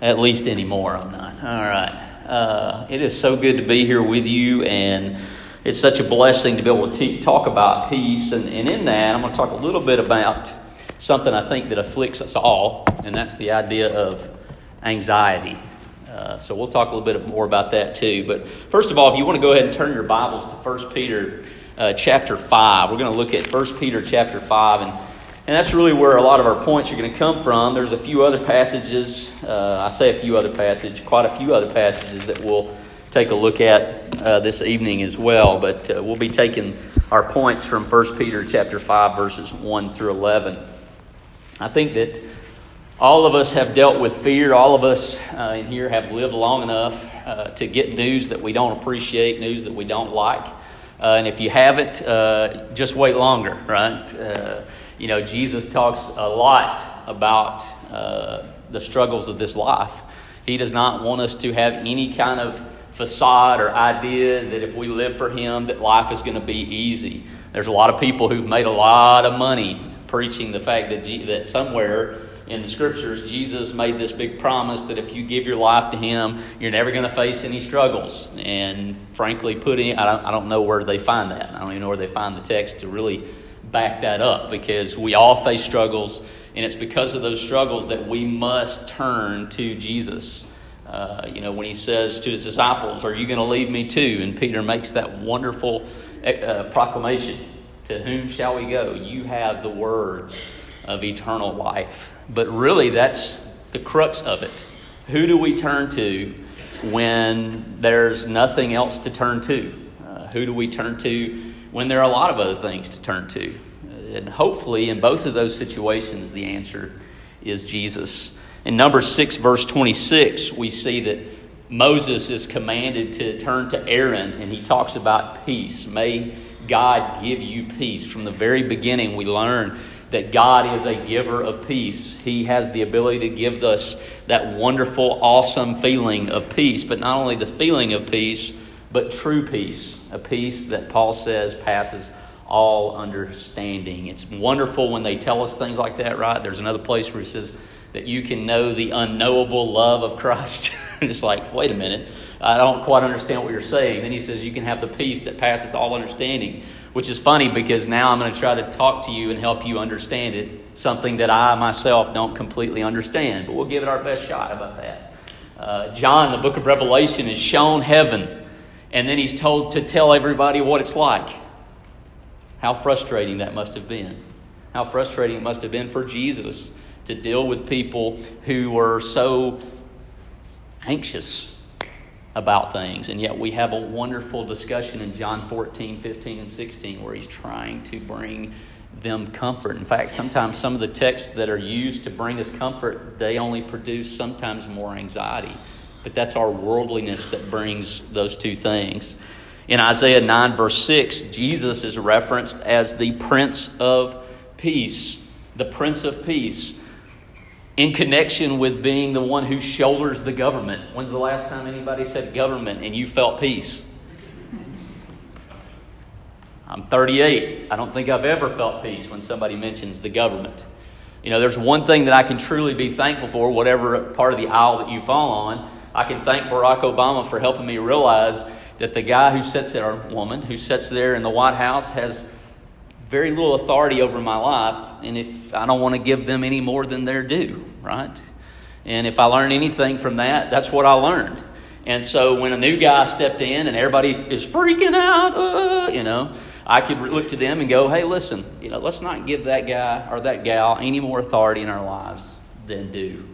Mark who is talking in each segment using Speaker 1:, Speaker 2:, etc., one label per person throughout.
Speaker 1: At least anymore, I'm not. All right. Uh, it is so good to be here with you, and it's such a blessing to be able to talk about peace. And, and in that, I'm going to talk a little bit about something I think that afflicts us all, and that's the idea of anxiety. Uh, so we'll talk a little bit more about that too. But first of all, if you want to go ahead and turn your Bibles to 1 Peter uh, chapter 5, we're going to look at 1 Peter chapter 5. And and that's really where a lot of our points are going to come from. There's a few other passages, uh, I say a few other passages, quite a few other passages that we'll take a look at uh, this evening as well. But uh, we'll be taking our points from 1 Peter chapter 5, verses 1 through 11. I think that all of us have dealt with fear. All of us uh, in here have lived long enough uh, to get news that we don't appreciate, news that we don't like. Uh, and if you haven't, just wait longer, right? You know, Jesus talks a lot about uh, the struggles of this life. He does not want us to have any kind of facade or idea that if we live for Him, that life is going to be easy. There's a lot of people who've made a lot of money preaching the fact that, G- that somewhere in the scriptures, Jesus made this big promise that if you give your life to Him, you're never going to face any struggles. And frankly, putting I don't, I don't know where they find that. I don't even know where they find the text to really back that up because we all face struggles, and it's because of those struggles that we must turn to Jesus. Uh, you know, when he says to his disciples, Are you going to leave me too? And Peter makes that wonderful uh, proclamation To whom shall we go? You have the words of eternal life. But really, that's the crux of it. Who do we turn to when there's nothing else to turn to? Uh, who do we turn to when there are a lot of other things to turn to. And hopefully, in both of those situations, the answer is Jesus. In number 6, verse 26, we see that Moses is commanded to turn to Aaron and he talks about peace. May God give you peace. From the very beginning, we learn that God is a giver of peace. He has the ability to give us that wonderful, awesome feeling of peace, but not only the feeling of peace, but true peace, a peace that Paul says passes all understanding. It's wonderful when they tell us things like that, right? There's another place where he says that you can know the unknowable love of Christ. it's like, wait a minute, I don't quite understand what you're saying. Then he says you can have the peace that passeth all understanding, which is funny because now I'm going to try to talk to you and help you understand it, something that I myself don't completely understand. But we'll give it our best shot about that. Uh, John, the book of Revelation, is shown heaven and then he's told to tell everybody what it's like. How frustrating that must have been. How frustrating it must have been for Jesus to deal with people who were so anxious about things. And yet we have a wonderful discussion in John 14, 15, and 16 where he's trying to bring them comfort. In fact, sometimes some of the texts that are used to bring us comfort, they only produce sometimes more anxiety but that's our worldliness that brings those two things. In Isaiah 9, verse 6, Jesus is referenced as the Prince of Peace. The Prince of Peace. In connection with being the one who shoulders the government. When's the last time anybody said government and you felt peace? I'm 38. I don't think I've ever felt peace when somebody mentions the government. You know, there's one thing that I can truly be thankful for, whatever part of the aisle that you fall on, I can thank Barack Obama for helping me realize that the guy who sits there, or woman who sits there in the White House, has very little authority over my life. And if I don't want to give them any more than they're due, right? And if I learn anything from that, that's what I learned. And so when a new guy stepped in and everybody is freaking out, uh, you know, I could look to them and go, hey, listen, you know, let's not give that guy or that gal any more authority in our lives than due,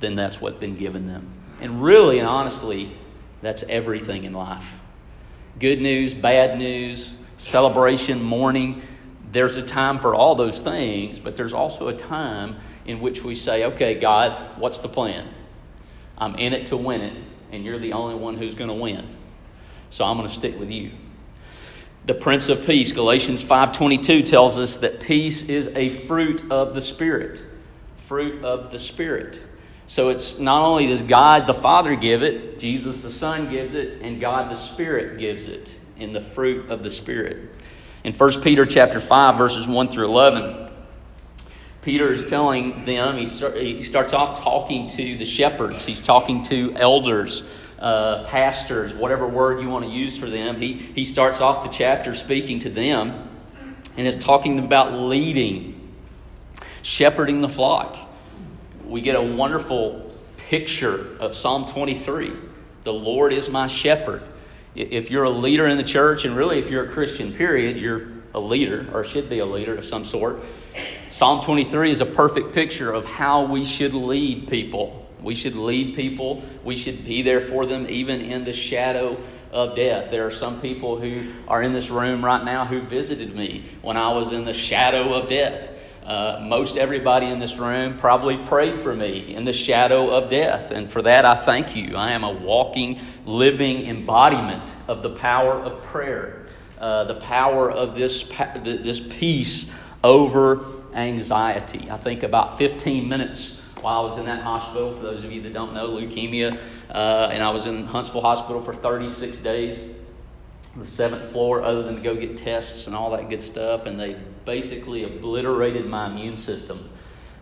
Speaker 1: than that's what's been given them. And really and honestly, that's everything in life good news, bad news, celebration, mourning. There's a time for all those things, but there's also a time in which we say, okay, God, what's the plan? I'm in it to win it, and you're the only one who's going to win. So I'm going to stick with you. The Prince of Peace, Galatians 5:22 tells us that peace is a fruit of the Spirit. Fruit of the Spirit. So it's not only does God the Father give it, Jesus the Son gives it, and God the Spirit gives it in the fruit of the Spirit. In 1 Peter chapter 5 verses 1 through 11, Peter is telling them, he, start, he starts off talking to the shepherds, he's talking to elders, uh, pastors, whatever word you want to use for them. He, he starts off the chapter speaking to them and is talking about leading, shepherding the flock. We get a wonderful picture of Psalm 23 The Lord is my shepherd. If you're a leader in the church, and really if you're a Christian, period, you're a leader or should be a leader of some sort. Psalm 23 is a perfect picture of how we should lead people. We should lead people, we should be there for them even in the shadow of death. There are some people who are in this room right now who visited me when I was in the shadow of death. Uh, most everybody in this room probably prayed for me in the shadow of death. And for that, I thank you. I am a walking, living embodiment of the power of prayer, uh, the power of this, this peace over anxiety. I think about 15 minutes while I was in that hospital, for those of you that don't know, leukemia, uh, and I was in Huntsville Hospital for 36 days the seventh floor other than to go get tests and all that good stuff, and they basically obliterated my immune system.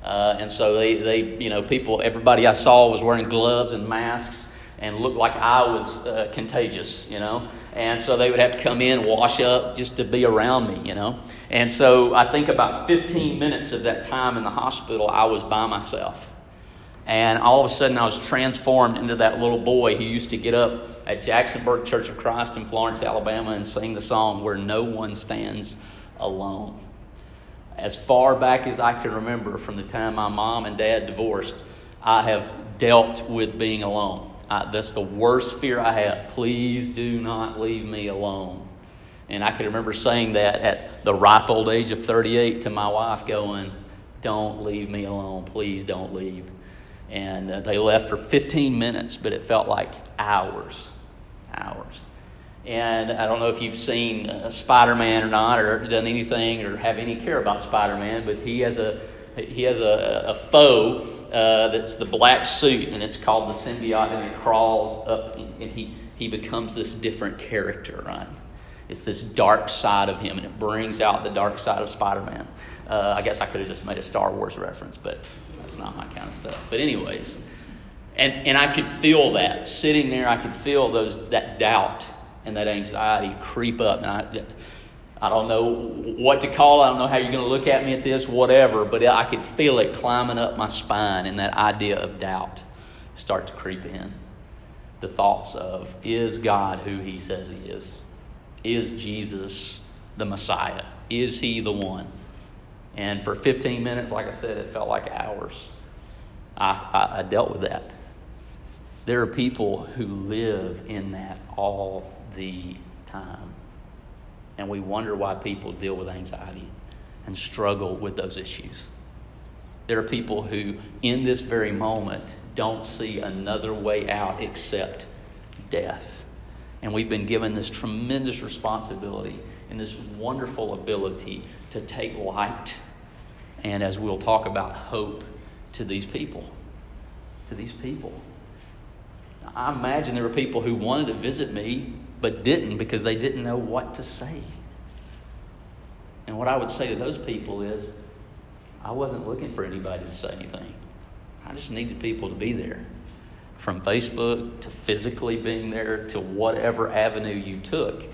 Speaker 1: Uh, and so they, they, you know, people, everybody I saw was wearing gloves and masks and looked like I was uh, contagious, you know. And so they would have to come in, wash up just to be around me, you know. And so I think about 15 minutes of that time in the hospital, I was by myself. And all of a sudden, I was transformed into that little boy who used to get up at Jacksonburg Church of Christ in Florence, Alabama, and sing the song Where No One Stands Alone. As far back as I can remember from the time my mom and dad divorced, I have dealt with being alone. I, that's the worst fear I have. Please do not leave me alone. And I can remember saying that at the ripe old age of 38 to my wife, going, Don't leave me alone. Please don't leave. And uh, they left for 15 minutes, but it felt like hours. Hours. And I don't know if you've seen uh, Spider Man or not, or done anything, or have any care about Spider Man, but he has a he has a, a foe uh, that's the black suit, and it's called the symbiote, and it crawls up, and he he becomes this different character, right? It's this dark side of him, and it brings out the dark side of Spider Man. Uh, I guess I could have just made a Star Wars reference, but that's not my kind of stuff. But anyways, and and I could feel that sitting there. I could feel those that doubt and that anxiety creep up. And I, I don't know what to call it. I don't know how you're going to look at me at this, whatever. But I could feel it climbing up my spine, and that idea of doubt start to creep in. The thoughts of is God who He says He is? Is Jesus the Messiah? Is He the one? And for 15 minutes, like I said, it felt like hours. I, I, I dealt with that. There are people who live in that all the time. And we wonder why people deal with anxiety and struggle with those issues. There are people who, in this very moment, don't see another way out except death. And we've been given this tremendous responsibility and this wonderful ability to take light and, as we'll talk about, hope to these people. To these people. I imagine there were people who wanted to visit me but didn't because they didn't know what to say. And what I would say to those people is, I wasn't looking for anybody to say anything. I just needed people to be there. From Facebook to physically being there to whatever avenue you took.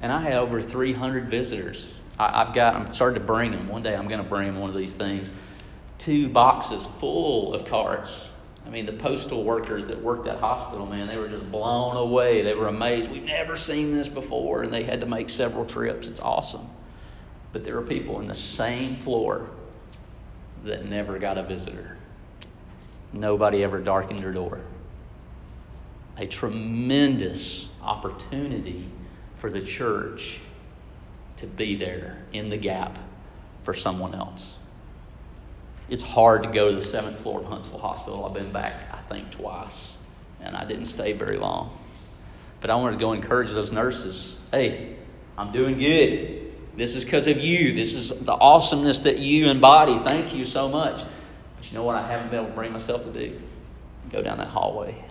Speaker 1: And I had over 300 visitors. I, have got, I'm starting to bring them. One day I'm going to bring them one of these things. Two boxes full of cards. I mean, the postal workers that worked that hospital, man, they were just blown away. They were amazed. We've never seen this before. And they had to make several trips. It's awesome. But there were people in the same floor that never got a visitor. Nobody ever darkened their door. A tremendous opportunity for the church to be there in the gap for someone else. It's hard to go to the seventh floor of Huntsville Hospital. I've been back, I think, twice, and I didn't stay very long. But I wanted to go encourage those nurses hey, I'm doing good. This is because of you. This is the awesomeness that you embody. Thank you so much. But you know what I haven't been able to bring myself to do? Go down that hallway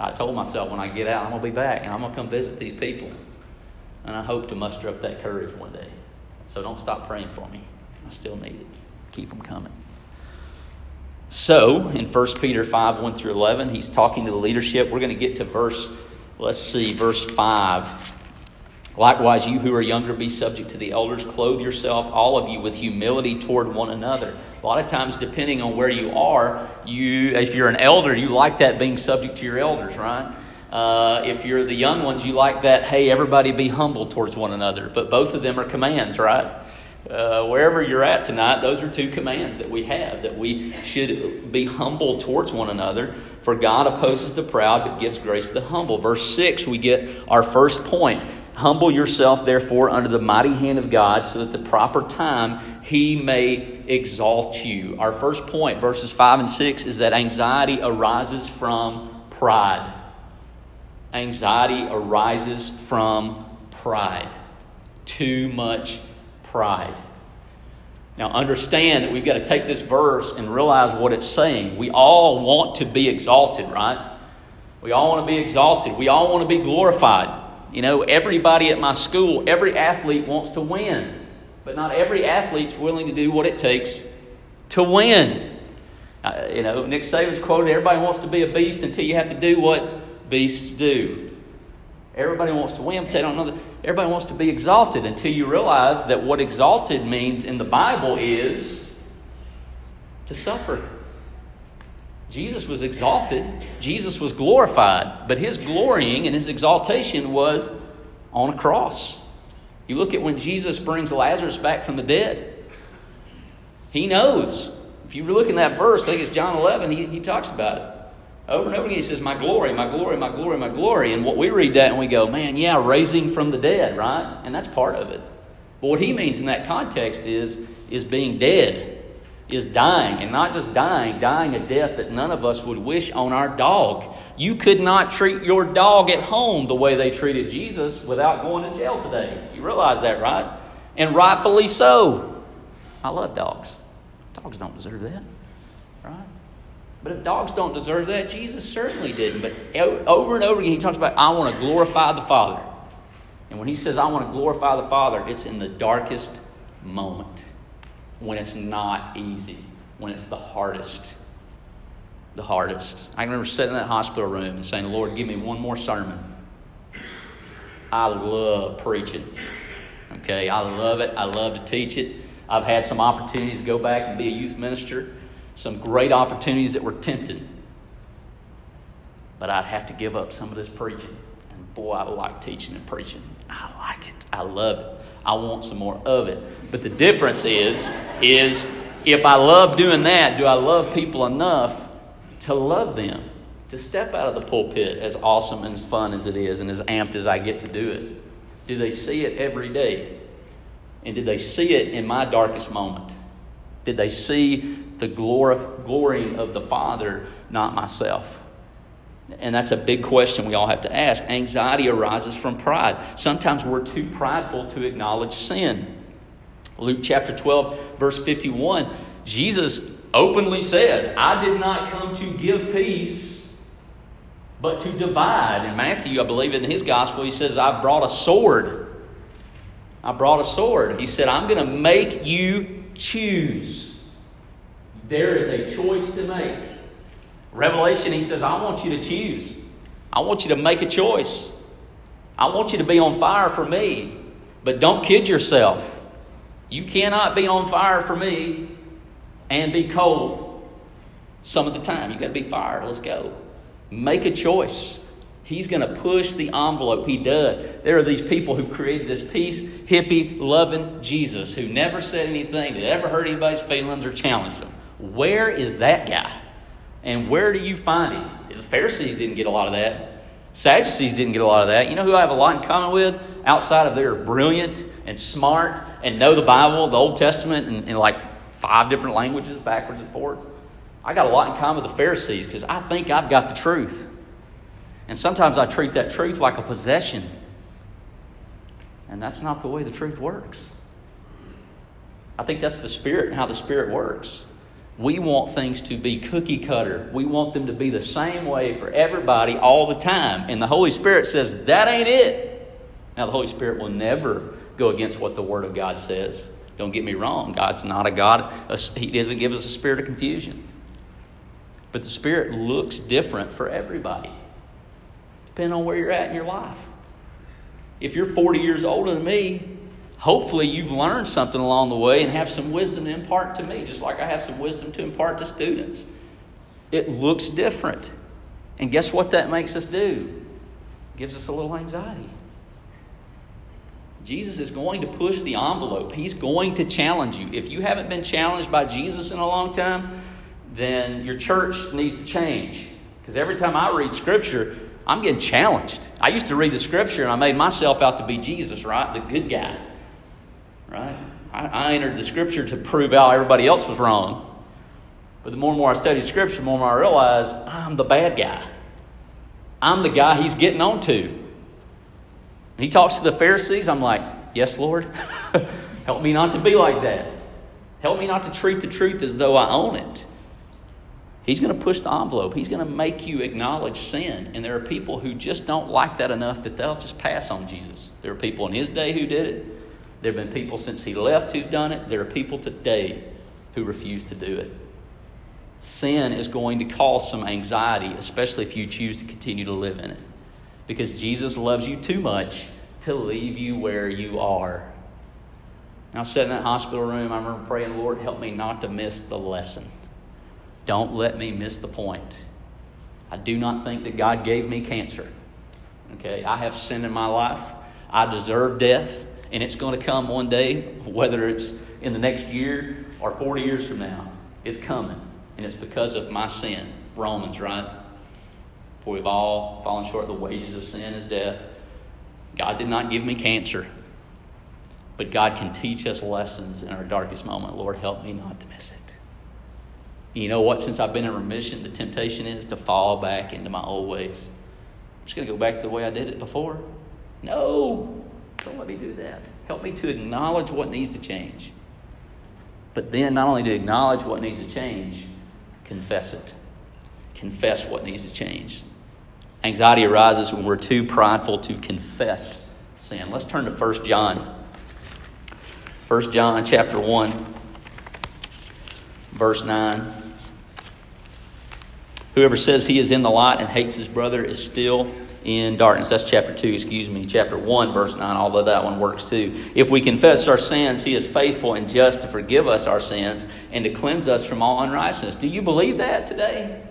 Speaker 1: I told myself when I get out, I'm going to be back and I'm going to come visit these people. And I hope to muster up that courage one day. So don't stop praying for me. Still need it. Keep them coming. So, in 1 Peter 5 1 through 11, he's talking to the leadership. We're going to get to verse, let's see, verse 5. Likewise, you who are younger, be subject to the elders. Clothe yourself, all of you, with humility toward one another. A lot of times, depending on where you are, you, if you're an elder, you like that being subject to your elders, right? Uh, if you're the young ones, you like that, hey, everybody be humble towards one another. But both of them are commands, right? Uh, wherever you're at tonight, those are two commands that we have that we should be humble towards one another. For God opposes the proud, but gives grace to the humble. Verse 6, we get our first point. Humble yourself, therefore, under the mighty hand of God, so that the proper time he may exalt you. Our first point, verses 5 and 6, is that anxiety arises from pride. Anxiety arises from pride. Too much pride. Now, understand that we've got to take this verse and realize what it's saying. We all want to be exalted, right? We all want to be exalted. We all want to be glorified. You know, everybody at my school, every athlete wants to win, but not every athlete's willing to do what it takes to win. Uh, you know, Nick Saban's quoted everybody wants to be a beast until you have to do what beasts do. Everybody wants to win, but they don't know that everybody wants to be exalted until you realize that what exalted means in the Bible is to suffer. Jesus was exalted, Jesus was glorified, but his glorying and his exaltation was on a cross. You look at when Jesus brings Lazarus back from the dead, he knows. If you look in that verse, I think it's John 11, he, he talks about it. Over and over again, he says, My glory, my glory, my glory, my glory. And what we read that and we go, Man, yeah, raising from the dead, right? And that's part of it. But what he means in that context is, is being dead, is dying. And not just dying, dying a death that none of us would wish on our dog. You could not treat your dog at home the way they treated Jesus without going to jail today. You realize that, right? And rightfully so. I love dogs. Dogs don't deserve that, right? But if dogs don't deserve that, Jesus certainly didn't. But over and over again, he talks about, I want to glorify the Father. And when he says, I want to glorify the Father, it's in the darkest moment, when it's not easy, when it's the hardest. The hardest. I remember sitting in that hospital room and saying, Lord, give me one more sermon. I love preaching. Okay, I love it. I love to teach it. I've had some opportunities to go back and be a youth minister some great opportunities that were tempting. But I'd have to give up some of this preaching. And boy, I like teaching and preaching. I like it. I love it. I want some more of it. But the difference is, is if I love doing that, do I love people enough to love them? To step out of the pulpit as awesome and as fun as it is and as amped as I get to do it? Do they see it every day? And did they see it in my darkest moment? Did they see the glory of the Father, not myself? And that's a big question we all have to ask. Anxiety arises from pride. Sometimes we're too prideful to acknowledge sin. Luke chapter 12, verse 51, Jesus openly says, I did not come to give peace, but to divide. In Matthew, I believe in his gospel, he says, I brought a sword. I brought a sword. He said, I'm going to make you choose. There is a choice to make. Revelation, he says, I want you to choose. I want you to make a choice. I want you to be on fire for me. But don't kid yourself. You cannot be on fire for me and be cold some of the time. You've got to be fired. Let's go. Make a choice. He's going to push the envelope. He does. There are these people who've created this peace, hippie, loving Jesus who never said anything that ever hurt anybody's feelings or challenged them. Where is that guy? And where do you find him? The Pharisees didn't get a lot of that. Sadducees didn't get a lot of that. You know who I have a lot in common with? Outside of they're brilliant and smart and know the Bible, the Old Testament, in, in like five different languages, backwards and forwards. I got a lot in common with the Pharisees because I think I've got the truth. And sometimes I treat that truth like a possession. And that's not the way the truth works. I think that's the Spirit and how the Spirit works. We want things to be cookie cutter. We want them to be the same way for everybody all the time. And the Holy Spirit says, that ain't it. Now, the Holy Spirit will never go against what the Word of God says. Don't get me wrong, God's not a God, He doesn't give us a spirit of confusion. But the Spirit looks different for everybody, depending on where you're at in your life. If you're 40 years older than me, hopefully you've learned something along the way and have some wisdom to impart to me, just like I have some wisdom to impart to students. It looks different. And guess what that makes us do? It gives us a little anxiety. Jesus is going to push the envelope. He's going to challenge you. If you haven't been challenged by Jesus in a long time, then your church needs to change. Because every time I read Scripture, I'm getting challenged. I used to read the Scripture and I made myself out to be Jesus, right? The good guy, right? I, I entered the Scripture to prove how everybody else was wrong. But the more and more I study Scripture, the more and more I realize I'm the bad guy. I'm the guy he's getting on to. He talks to the Pharisees. I'm like, Yes, Lord. Help me not to be like that. Help me not to treat the truth as though I own it. He's going to push the envelope. He's going to make you acknowledge sin. And there are people who just don't like that enough that they'll just pass on Jesus. There are people in his day who did it. There have been people since he left who've done it. There are people today who refuse to do it. Sin is going to cause some anxiety, especially if you choose to continue to live in it because Jesus loves you too much to leave you where you are. I was sitting in that hospital room. I remember praying, Lord, help me not to miss the lesson. Don't let me miss the point. I do not think that God gave me cancer. Okay, I have sin in my life. I deserve death, and it's going to come one day, whether it's in the next year or 40 years from now. It's coming, and it's because of my sin. Romans, right? For we've all fallen short. The wages of sin is death. God did not give me cancer. But God can teach us lessons in our darkest moment. Lord, help me not to miss it. You know what? Since I've been in remission, the temptation is to fall back into my old ways. I'm just going to go back the way I did it before. No, don't let me do that. Help me to acknowledge what needs to change. But then, not only to acknowledge what needs to change, confess it. Confess what needs to change. Anxiety arises when we're too prideful to confess sin. Let's turn to 1 John. 1 John chapter 1 verse 9. Whoever says he is in the light and hates his brother is still in darkness. That's chapter 2, excuse me. Chapter 1, verse 9, although that one works too. If we confess our sins, he is faithful and just to forgive us our sins and to cleanse us from all unrighteousness. Do you believe that today?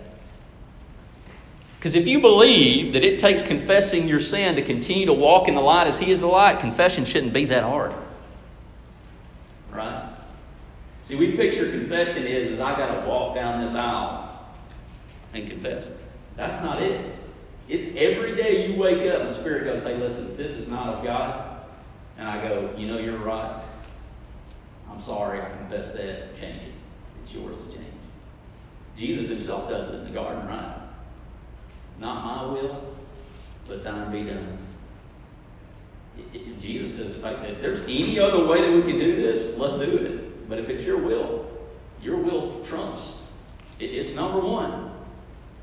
Speaker 1: Because if you believe that it takes confessing your sin to continue to walk in the light as He is the light, confession shouldn't be that hard. Right? See, we picture confession is, is I got to walk down this aisle and confess. That's not it. It's every day you wake up and the Spirit goes, hey, listen, this is not of God. And I go, you know, you're right. I'm sorry, I confess that. Change it. It's yours to change. Jesus himself does it in the garden, right? Not my will, but thine be done. Jesus says, if, I, if there's any other way that we can do this, let's do it. But if it's your will, your will trumps. It, it's number one.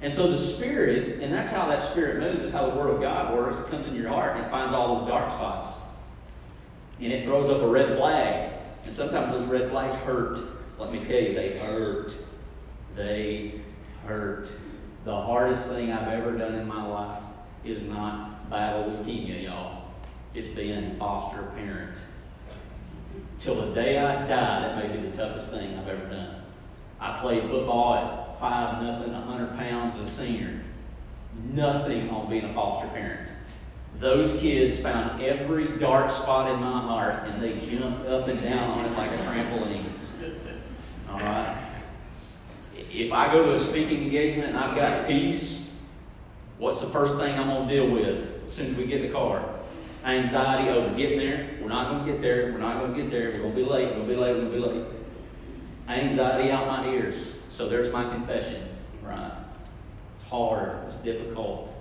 Speaker 1: And so the Spirit, and that's how that Spirit moves, is how the Word of God works. It comes in your heart and it finds all those dark spots. And it throws up a red flag. And sometimes those red flags hurt. Let me tell you, they hurt. They hurt. The hardest thing I've ever done in my life is not battle leukemia, y'all. It's being foster parent. Till the day I die, that may be the toughest thing I've ever done. I played football at five nothing, a hundred pounds of senior. Nothing on being a foster parent. Those kids found every dark spot in my heart and they jumped up and down on it like a trampoline. All right? if I go to a speaking engagement and I've got peace, what's the first thing I'm going to deal with as soon as we get in the car? Anxiety over getting there. We're not going to get there. We're not going to get there. We're going to be late. We're going to be late. We're going to be late. Anxiety out my ears. So there's my confession, right? It's hard. It's difficult.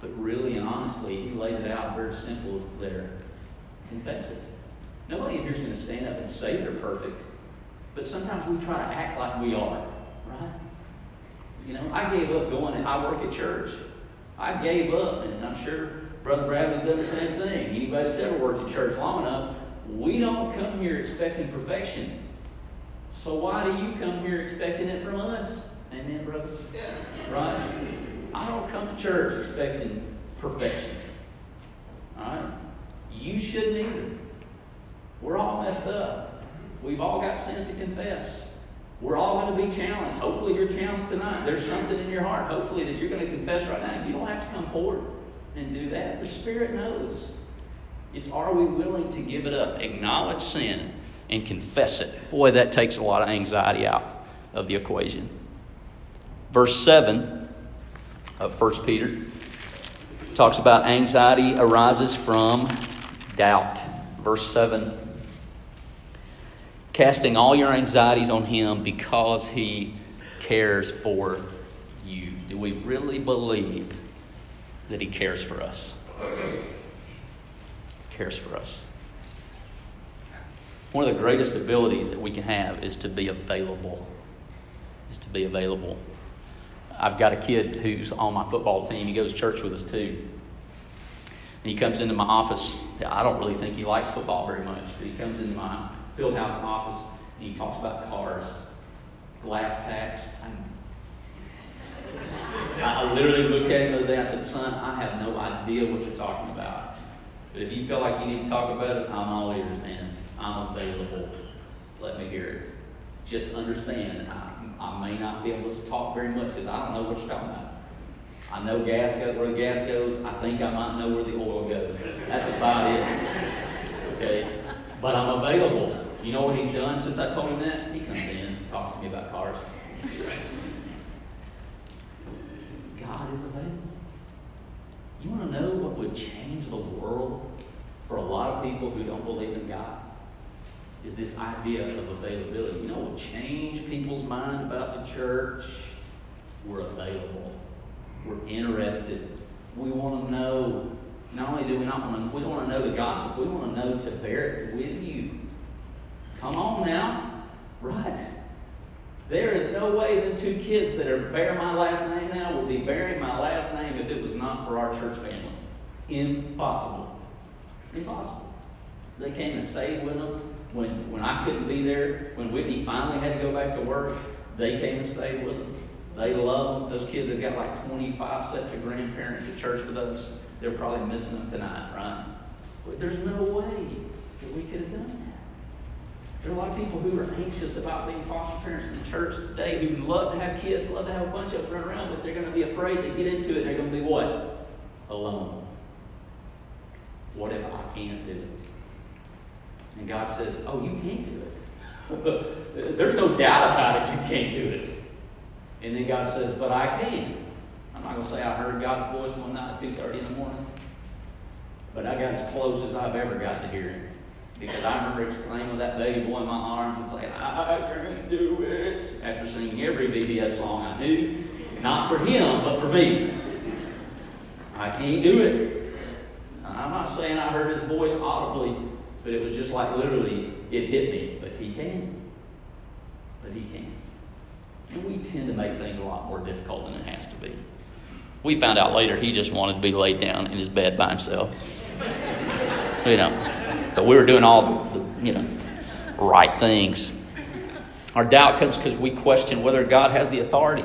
Speaker 1: But really and honestly, he lays it out very simple there. Confess it. Nobody in here is going to stand up and say they're perfect. But sometimes we try to act like we are, right? You know, I gave up going, and I work at church. I gave up, and I'm sure Brother Bradley's done the same thing. Anybody that's ever worked at church long enough, We don't come here expecting perfection. So why do you come here expecting it from us? Amen, brother? Yeah. Right? I don't come to church expecting perfection. Alright? You shouldn't either. We're all messed up. We've all got sins to confess. We're all going to be challenged. Hopefully, you're challenged tonight. There's something in your heart, hopefully, that you're going to confess right now. You don't have to come forward and do that. The Spirit knows. It's are we willing to give it up, acknowledge sin, and confess it? Boy, that takes a lot of anxiety out of the equation. Verse 7 of 1 Peter talks about anxiety arises from doubt. Verse 7 casting all your anxieties on Him because He cares for you. Do we really believe that He cares for us? Cares for us. One of the greatest abilities that we can have is to be available. Is to be available. I've got a kid who's on my football team. He goes to church with us too. And he comes into my office. I don't really think he likes football very much, but he comes into my field house office and he talks about cars, glass packs. I, I literally looked at him the other day. I said, "Son, I have no idea what you're talking about. But if you feel like you need to talk about it, I'm all ears, man. I'm available. Let me hear it. Just understand, I, I may not be able to talk very much because I don't know what you're talking about. I know gas goes where the gas goes. I think I might know where the oil goes. That's about it. Okay, but I'm available. You know what he's done since I told him that? He comes in, talks to me about cars. God is available. You want to know what would change the world for a lot of people who don't believe in God? Is this idea of availability. You know what changed people's mind about the church? We're available. We're interested. We want to know. Not only do we not want to, we want to know the gospel. We want to know to bear it with you. Come on now. Right. There is no way them two kids that are bear my last name now would be bearing my last name if it was not for our church family. Impossible. Impossible. They came and stayed with them when, when I couldn't be there. When Whitney finally had to go back to work, they came and stayed with them. They love them. Those kids have got like 25 sets of grandparents at church with us. They're probably missing them tonight, right? But there's no way that we could have done that. There are a lot of people who are anxious about being foster parents in the church today who love to have kids, love to have a bunch of them run around, but they're going to be afraid to get into it. They're going to be what? Alone. What if I can't do it? And God says, Oh, you can't do it. There's no doubt about it, you can't do it. And then God says, But I can. I'm not going to say I heard God's voice one night at 2.30 in the morning, but I got as close as I've ever gotten to hearing because I remember exclaiming with that baby boy in my arms and saying, I can't do it. After singing every VBS song I knew. Not for him, but for me. I can't do it. I'm not saying I heard his voice audibly, but it was just like literally, it hit me. But he can. But he can. And we tend to make things a lot more difficult than it has to be. We found out later he just wanted to be laid down in his bed by himself. you know. But we were doing all the, the you know, right things. Our doubt comes because we question whether God has the authority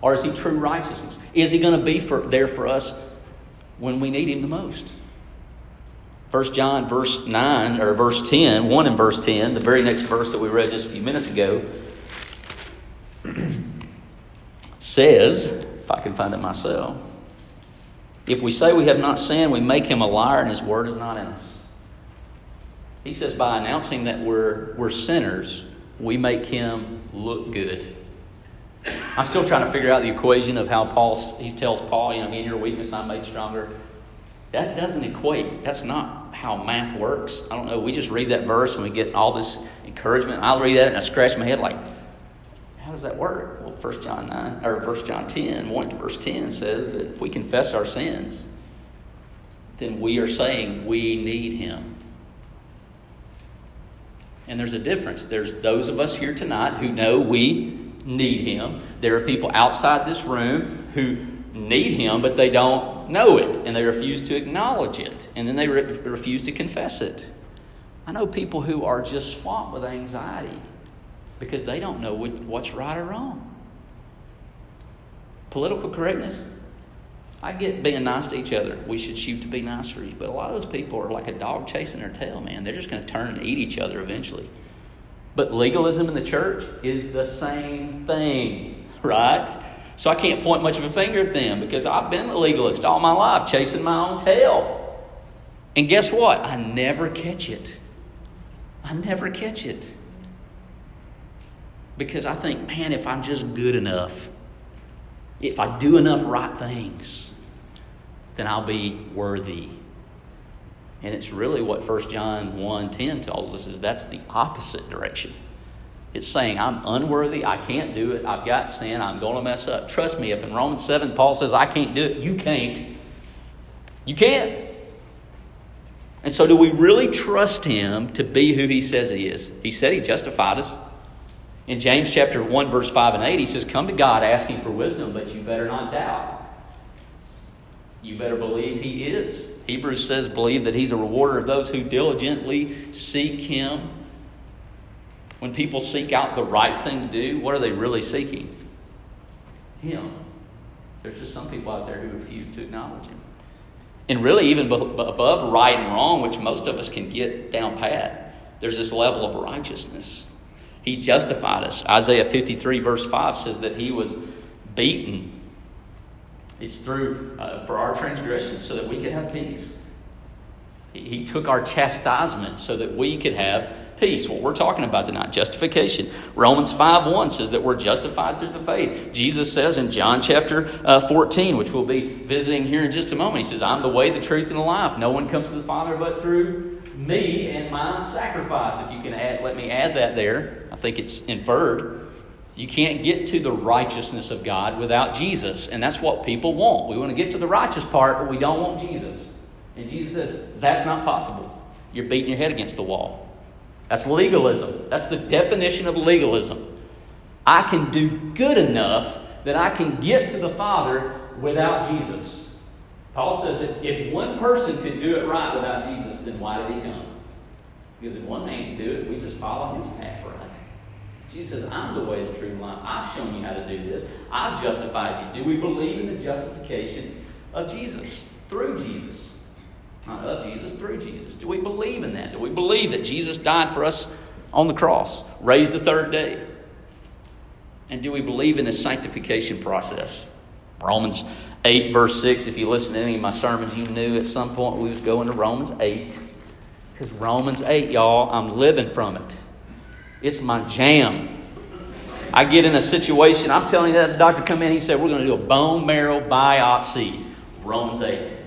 Speaker 1: or is he true righteousness? Is he going to be for, there for us when we need him the most? 1 John verse 9 or verse 10, 1 and verse 10, the very next verse that we read just a few minutes ago, says, if I can find it myself, if we say we have not sinned, we make him a liar and his word is not in us. He says, by announcing that we're, we're sinners, we make him look good. I'm still trying to figure out the equation of how Paul, he tells Paul, you know, in your weakness I'm made stronger. That doesn't equate. That's not how math works. I don't know. We just read that verse and we get all this encouragement. I'll read that and I scratch my head like, how does that work? Well, 1 John 9, or 1 John 10, 1 to verse 10 says that if we confess our sins, then we are saying we need him. And there's a difference. There's those of us here tonight who know we need Him. There are people outside this room who need Him, but they don't know it, and they refuse to acknowledge it, and then they re- refuse to confess it. I know people who are just swamped with anxiety because they don't know what's right or wrong. Political correctness, I get being nice to each other. We should shoot to be nice for you. But a lot of those people are like a dog chasing their tail, man. They're just going to turn and eat each other eventually. But legalism in the church is the same thing, right? So I can't point much of a finger at them because I've been a legalist all my life, chasing my own tail. And guess what? I never catch it. I never catch it. Because I think, man, if I'm just good enough, if I do enough right things, then I'll be worthy. And it's really what 1 John 1:10 tells us is that's the opposite direction. It's saying I'm unworthy, I can't do it, I've got sin, I'm going to mess up. Trust me, if in Romans 7 Paul says I can't do it, you can't. You can't. And so do we really trust him to be who he says he is? He said he justified us. In James chapter 1, verse 5 and 8, he says, Come to God asking for wisdom, but you better not doubt. You better believe he is. Hebrews says, Believe that he's a rewarder of those who diligently seek him. When people seek out the right thing to do, what are they really seeking? Him. There's just some people out there who refuse to acknowledge him. And really, even above right and wrong, which most of us can get down pat, there's this level of righteousness. He justified us. Isaiah 53, verse 5 says that he was beaten. It's through uh, for our transgressions so that we could have peace. He, he took our chastisement so that we could have peace. What we're talking about tonight, justification. Romans 5 1 says that we're justified through the faith. Jesus says in John chapter uh, 14, which we'll be visiting here in just a moment, He says, I'm the way, the truth, and the life. No one comes to the Father but through me and my sacrifice. If you can add, let me add that there. I think it's inferred. You can't get to the righteousness of God without Jesus. And that's what people want. We want to get to the righteous part, but we don't want Jesus. And Jesus says, that's not possible. You're beating your head against the wall. That's legalism. That's the definition of legalism. I can do good enough that I can get to the Father without Jesus. Paul says if, if one person could do it right without Jesus, then why did he come? Because if one man can do it, we just follow his path right. Jesus says, I'm the way, the truth, and life. I've shown you how to do this. I've justified you. Do we believe in the justification of Jesus? Through Jesus. Not of Jesus, through Jesus. Do we believe in that? Do we believe that Jesus died for us on the cross, raised the third day? And do we believe in the sanctification process? Romans 8, verse 6. If you listen to any of my sermons, you knew at some point we was going to Romans 8. Because Romans 8, y'all, I'm living from it. It's my jam. I get in a situation, I'm telling you that the doctor come in, he said, we're going to do a bone marrow biopsy. Romans 8.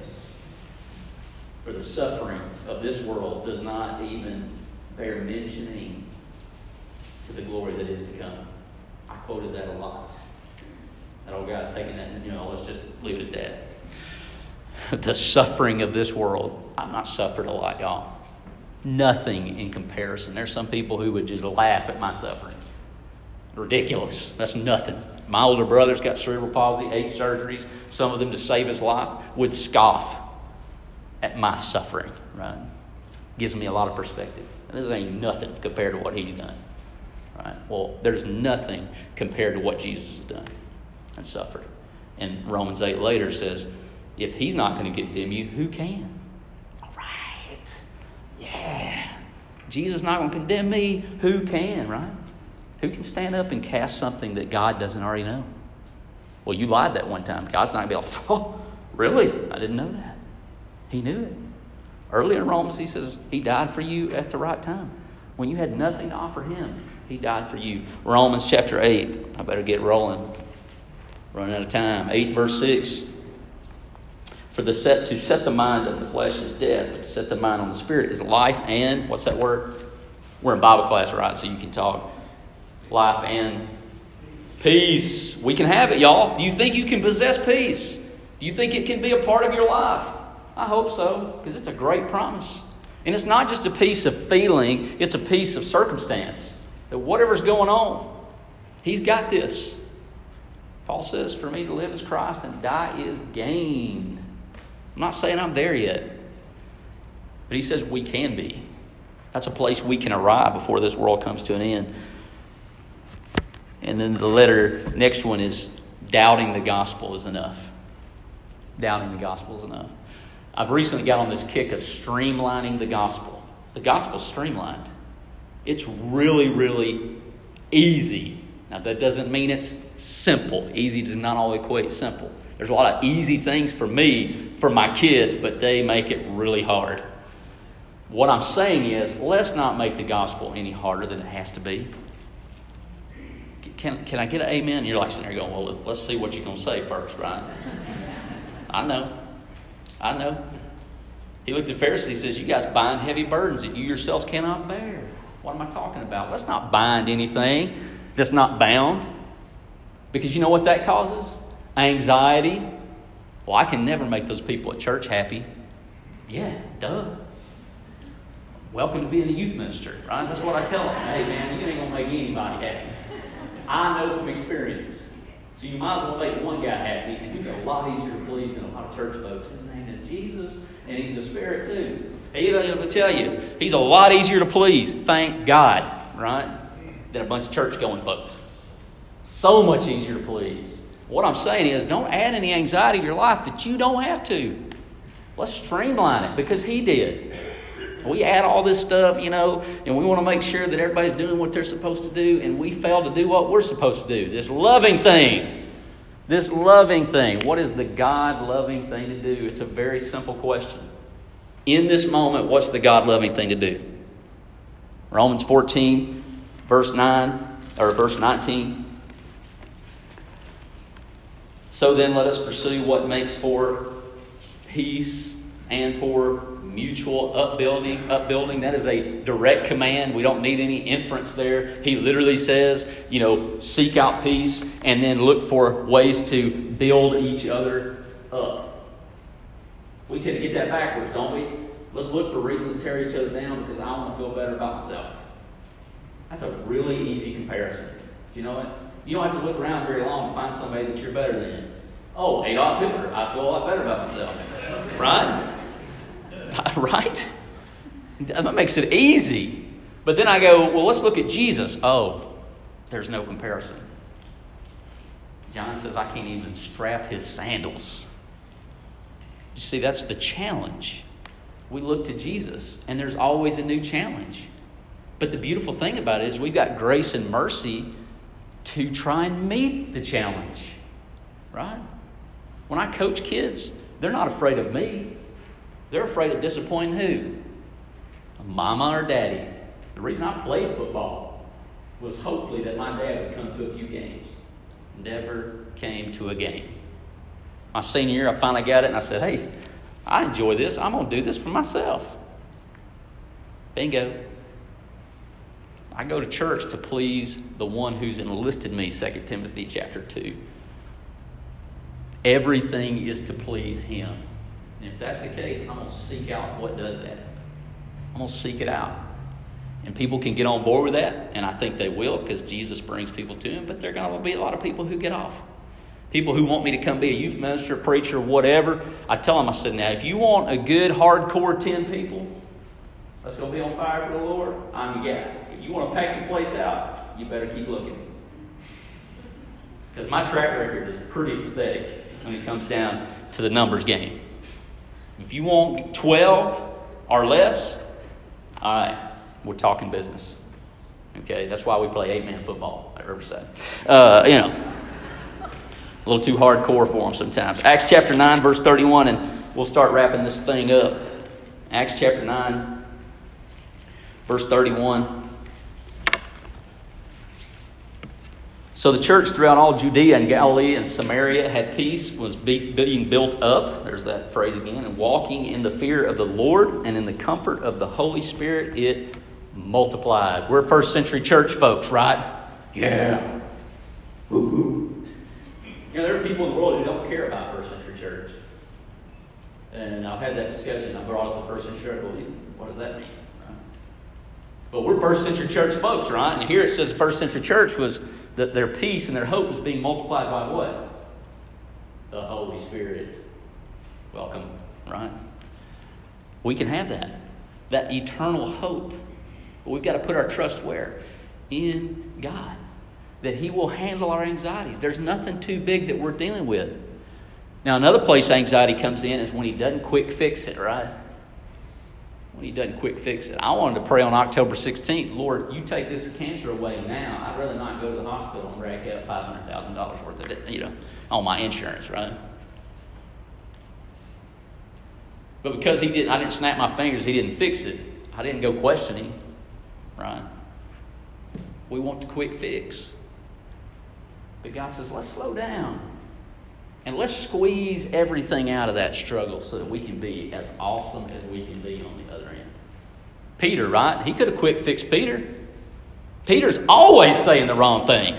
Speaker 1: For the suffering of this world does not even bear mentioning to the glory that is to come. I quoted that a lot. That old guy's taking that, you know, let's just leave it at that. the suffering of this world. I've not suffered a lot, y'all. Nothing in comparison. There's some people who would just laugh at my suffering. Ridiculous. That's nothing. My older brother's got cerebral palsy, eight surgeries, some of them to save his life, would scoff at my suffering, right? Gives me a lot of perspective. This ain't nothing compared to what he's done. Right? Well, there's nothing compared to what Jesus has done and suffered. And Romans 8 later says, if he's not going to condemn you, who can? All right. Yeah. Jesus not going to condemn me. Who can, right? Who can stand up and cast something that God doesn't already know? Well, you lied that one time. God's not going to be like, oh, really? I didn't know that. He knew it. Earlier in Romans, he says, He died for you at the right time. When you had nothing to offer Him, He died for you. Romans chapter 8. I better get rolling. Running out of time. 8 verse 6. For the set to set the mind of the flesh is death, but to set the mind on the spirit is life and what's that word? We're in Bible class, right? So you can talk. Life and peace. We can have it, y'all. Do you think you can possess peace? Do you think it can be a part of your life? I hope so, because it's a great promise. And it's not just a piece of feeling, it's a piece of circumstance. That whatever's going on, He's got this. Paul says, For me to live is Christ and die is gain. I'm not saying I'm there yet, but he says we can be. That's a place we can arrive before this world comes to an end. And then the letter, next one is doubting the gospel is enough. Doubting the gospel is enough. I've recently got on this kick of streamlining the gospel. The gospel's streamlined. It's really, really easy. Now, that doesn't mean it's simple. Easy does not all equate simple. There's a lot of easy things for me, for my kids, but they make it really hard. What I'm saying is, let's not make the gospel any harder than it has to be. Can, can I get an amen? You're like sitting there going, well, let's see what you're going to say first, right? I know. I know. He looked at Pharisees and says, You guys bind heavy burdens that you yourselves cannot bear. What am I talking about? Let's not bind anything that's not bound. Because you know what that causes? Anxiety. Well, I can never make those people at church happy. Yeah, duh. Welcome to being a youth minister, right? That's what I tell them. Hey, man, you ain't going to make anybody happy. I know from experience. So you might as well make one guy happy, and he's a lot easier to please than a lot of church folks. His name is Jesus, and he's the Spirit too. He will tell you, he's a lot easier to please, thank God, right? Than a bunch of church going folks. So much easier to please. What I'm saying is, don't add any anxiety to your life that you don't have to. Let's streamline it because he did. We add all this stuff, you know, and we want to make sure that everybody's doing what they're supposed to do, and we fail to do what we're supposed to do. This loving thing. This loving thing. What is the God loving thing to do? It's a very simple question. In this moment, what's the God loving thing to do? Romans 14, verse 9, or verse 19. So then, let us pursue what makes for peace and for mutual upbuilding. Upbuilding that is a direct command. We don't need any inference there. He literally says, you know, seek out peace and then look for ways to build each other up. We tend to get that backwards, don't we? Let's look for reasons to tear each other down because I want to feel better about myself. That's a really easy comparison. Do you know it? You don't have to look around very long to find somebody that you're better than. Oh, Adolf Hitler. I feel a lot better about myself. Right? right? That makes it easy. But then I go, well, let's look at Jesus. Oh, there's no comparison. John says, I can't even strap his sandals. You see, that's the challenge. We look to Jesus, and there's always a new challenge. But the beautiful thing about it is we've got grace and mercy to try and meet the challenge, right? When I coach kids, they're not afraid of me. They're afraid of disappointing who? Mama or daddy. The reason I played football was hopefully that my dad would come to a few games. Never came to a game. My senior year, I finally got it, and I said, hey, I enjoy this. I'm going to do this for myself. Bingo. I go to church to please the one who's enlisted me, 2 Timothy chapter 2. Everything is to please him. And if that's the case, I'm going to seek out what does that. I'm going to seek it out. And people can get on board with that, and I think they will because Jesus brings people to Him, but there are going to be a lot of people who get off. People who want me to come be a youth minister, preacher, whatever. I tell them, I said, now, if you want a good, hardcore 10 people that's going to be on fire for the Lord, I'm your guy. If you want to pack your place out, you better keep looking. Because my track record is pretty pathetic when it comes down to the numbers game. If you want 12 or less, all right, we're talking business. Okay, that's why we play eight man football at Riverside. Uh, you know, a little too hardcore for them sometimes. Acts chapter 9, verse 31, and we'll start wrapping this thing up. Acts chapter 9, verse 31. So the church throughout all Judea and Galilee and Samaria had peace, was being built up. There's that phrase again. And walking in the fear of the Lord and in the comfort of the Holy Spirit, it multiplied. We're first century church folks, right? Yeah. Woo-hoo. You know, there are people in the world who don't care about first century church. And I've had that discussion. I brought up the first century church. What does that mean? But we're first century church folks, right? And here it says the first century church was that their peace and their hope was being multiplied by what? The Holy Spirit. Welcome, right? We can have that. That eternal hope. But we've got to put our trust where? In God. That He will handle our anxieties. There's nothing too big that we're dealing with. Now, another place anxiety comes in is when He doesn't quick fix it, right? When He doesn't quick fix it. I wanted to pray on October 16th, Lord, you take this cancer away now. I'd rather not go to the hospital and rack up $500,000 worth of it, you know, on my insurance, right? But because he didn't, I didn't snap my fingers, he didn't fix it. I didn't go questioning, right? We want the quick fix. But God says, let's slow down. And let's squeeze everything out of that struggle so that we can be as awesome as we can be on the other. Peter, right? He could have quick fixed Peter. Peter's always saying the wrong thing.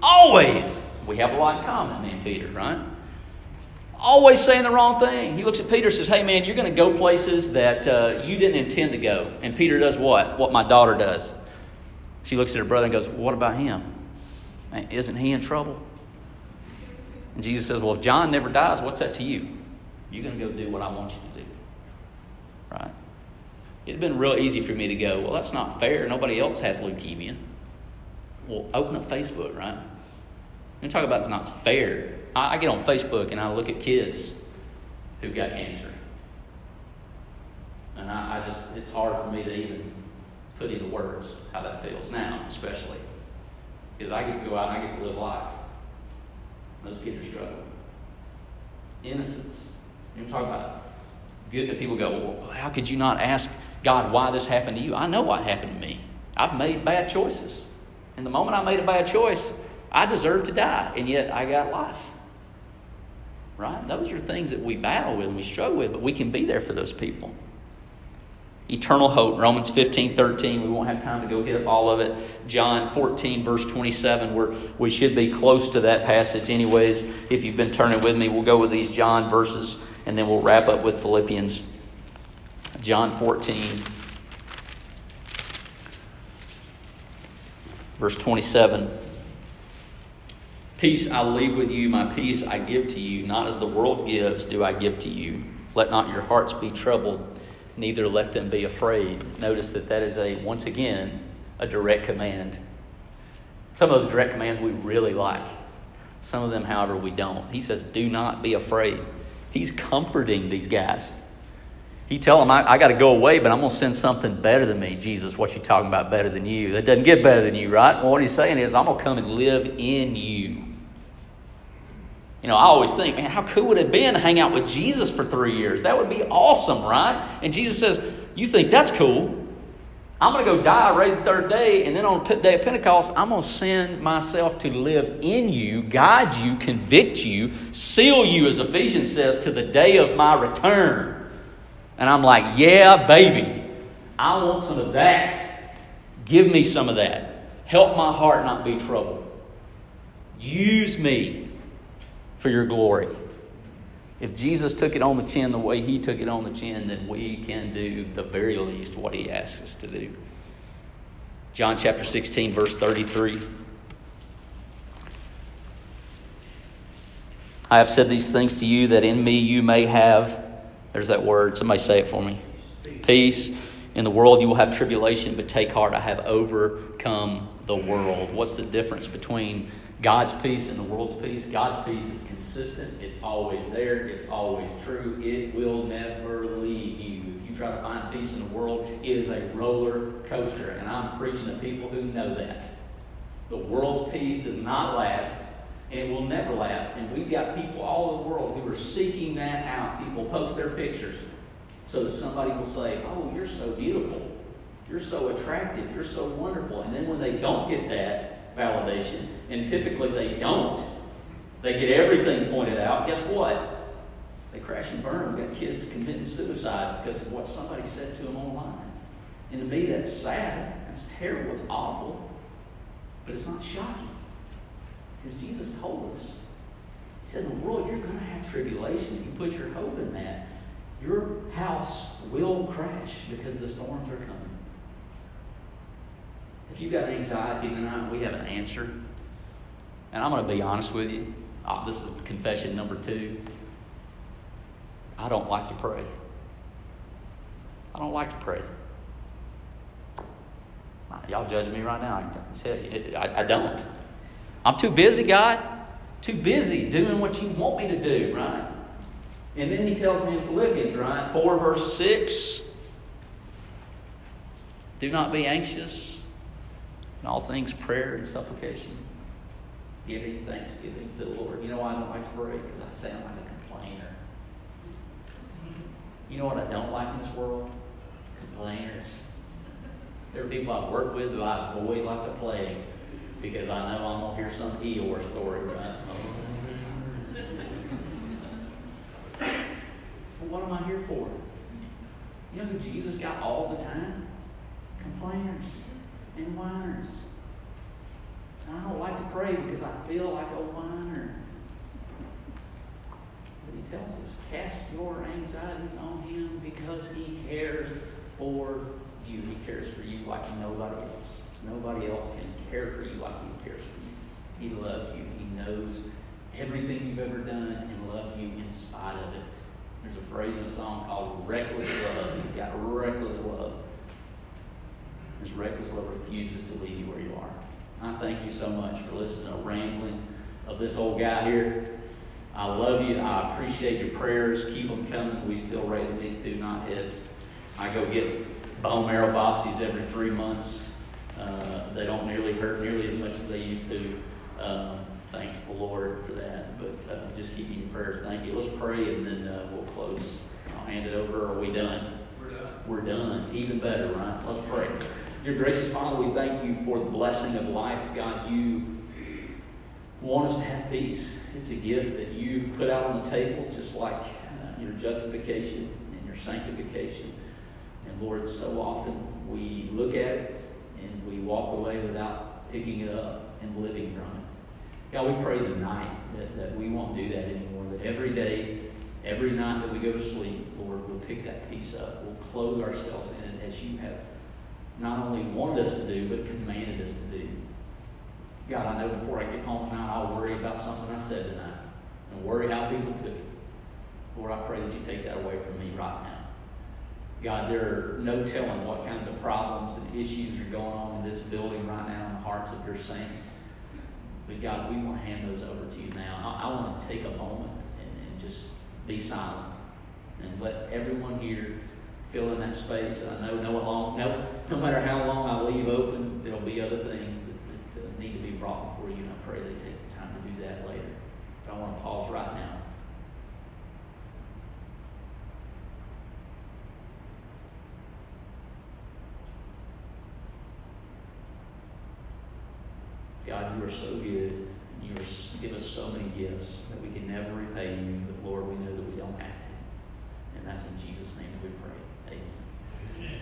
Speaker 1: Always. We have a lot in common, me and Peter, right? always saying the wrong thing. He looks at Peter and says, Hey, man, you're going to go places that uh, you didn't intend to go. And Peter does what? What my daughter does. She looks at her brother and goes, What about him? Man, isn't he in trouble? And Jesus says, Well, if John never dies, what's that to you? You're going to go do what I want you to do. Right? It'd been real easy for me to go, Well, that's not fair. Nobody else has leukemia. Well, open up Facebook, right? And talk about it's not fair. I, I get on Facebook and I look at kids who've got cancer. And I, I just, it's hard for me to even put into words how that feels now, especially. Because I get to go out and I get to live life. Those kids are struggling. Innocence. You talk about good that people go, well, how could you not ask God why this happened to you? I know what happened to me. I've made bad choices. And the moment I made a bad choice, I deserve to die, and yet I got life. Right? Those are things that we battle with and we struggle with, but we can be there for those people. Eternal hope, Romans 15, 13. We won't have time to go hit all of it. John 14, verse 27, where we should be close to that passage, anyways. If you've been turning with me, we'll go with these John verses and then we'll wrap up with Philippians. John 14, verse 27. Peace I leave with you, my peace I give to you. Not as the world gives, do I give to you. Let not your hearts be troubled, neither let them be afraid. Notice that that is a, once again, a direct command. Some of those direct commands we really like. Some of them, however, we don't. He says, Do not be afraid. He's comforting these guys. He tell them, I, I got to go away, but I'm going to send something better than me. Jesus, what you talking about better than you? That doesn't get better than you, right? Well, what he's saying is, I'm going to come and live in you. You know, I always think, man, how cool would it have been to hang out with Jesus for three years? That would be awesome, right? And Jesus says, You think that's cool? I'm going to go die, raise the third day, and then on the day of Pentecost, I'm going to send myself to live in you, guide you, convict you, seal you, as Ephesians says, to the day of my return. And I'm like, yeah, baby, I want some of that. Give me some of that. Help my heart not be troubled. Use me for your glory. If Jesus took it on the chin the way he took it on the chin, then we can do the very least what he asks us to do. John chapter 16, verse 33. I have said these things to you that in me you may have, there's that word, somebody say it for me. Peace. In the world you will have tribulation, but take heart, I have overcome the world. What's the difference between God's peace and the world's peace? God's peace is consistent, it's always there, it's always true, it will never leave you. If you try to find peace in the world, it is a roller coaster, and I'm preaching to people who know that. The world's peace does not last, and it will never last. And we've got people all over the world who are seeking that out. People post their pictures so that somebody will say, Oh, you're so beautiful. You're so attractive. You're so wonderful. And then when they don't get that validation, and typically they don't, they get everything pointed out. Guess what? They crash and burn. We've got kids committing suicide because of what somebody said to them online. And to me, that's sad. That's terrible. It's awful. But it's not shocking. Because Jesus told us. He said, In the world, you're going to have tribulation. If you put your hope in that, your house will crash because the storms are coming. If you've got anxiety tonight, we have an answer. And I'm going to be honest with you. Oh, this is confession number two. I don't like to pray. I don't like to pray. Y'all judge me right now. I, I don't. I'm too busy, God. Too busy doing what you want me to do, right? And then he tells me in Philippians, right? 4 verse 6. Do not be anxious. In all things, prayer and supplication. Giving thanksgiving to the Lord. You know why I don't like to pray? Because I sound like a complainer. You know what I don't like in this world? Complainers. There are people I work with who I avoid like the plague because I know I'm going to hear some Eeyore story, right? well, what am I here for? You know who Jesus got all the time? Complainers and whiners. I don't like to pray because I feel like a whiner. But he tells us, cast your anxieties on him because he cares for you. He cares for you like nobody else. Nobody else can care for you like He cares for you. He loves you. He knows everything you've ever done and loves you in spite of it. There's a phrase in a song called reckless love. He's got reckless love. His reckless love refuses to leave you where you are. I thank you so much for listening to a rambling of this old guy here. I love you. I appreciate your prayers. Keep them coming. We still raise these two knotheads. I go get bone marrow biopsies every three months. Uh, they don't nearly hurt nearly as much as they used to. Um, thank the Lord for that. But uh, just keep you in prayers. Thank you. Let's pray and then uh, we'll close. I'll hand it over. Are we done?
Speaker 2: We're done.
Speaker 1: We're done. Even better, right? Let's pray. Your gracious Father, we thank you for the blessing of life. God, you want us to have peace. It's a gift that you put out on the table, just like uh, your justification and your sanctification. And Lord, so often we look at it and we walk away without picking it up and living from it. God, we pray tonight that, that we won't do that anymore, that every day, every night that we go to sleep, Lord, we'll pick that peace up. We'll clothe ourselves in it as you have not only wanted us to do, but commanded us to do. God, I know before I get home tonight, I'll worry about something I said tonight and worry how people took it. Lord, I pray that you take that away from me right now. God, there are no telling what kinds of problems and issues are going on in this building right now in the hearts of your saints. But God, we want to hand those over to you now. I, I want to take a moment and, and, just be silent and let everyone here fill in that space. I know no, long, no, no matter how long I leave open, there'll be other things that, that need to be brought before you, and I pray they take the time to do that later. But I want to pause right now. God, you are so good. You, you give us so many gifts that we can never repay you. But Lord, we know that we don't have to. And that's in Jesus' name that we pray. Amen. Amen.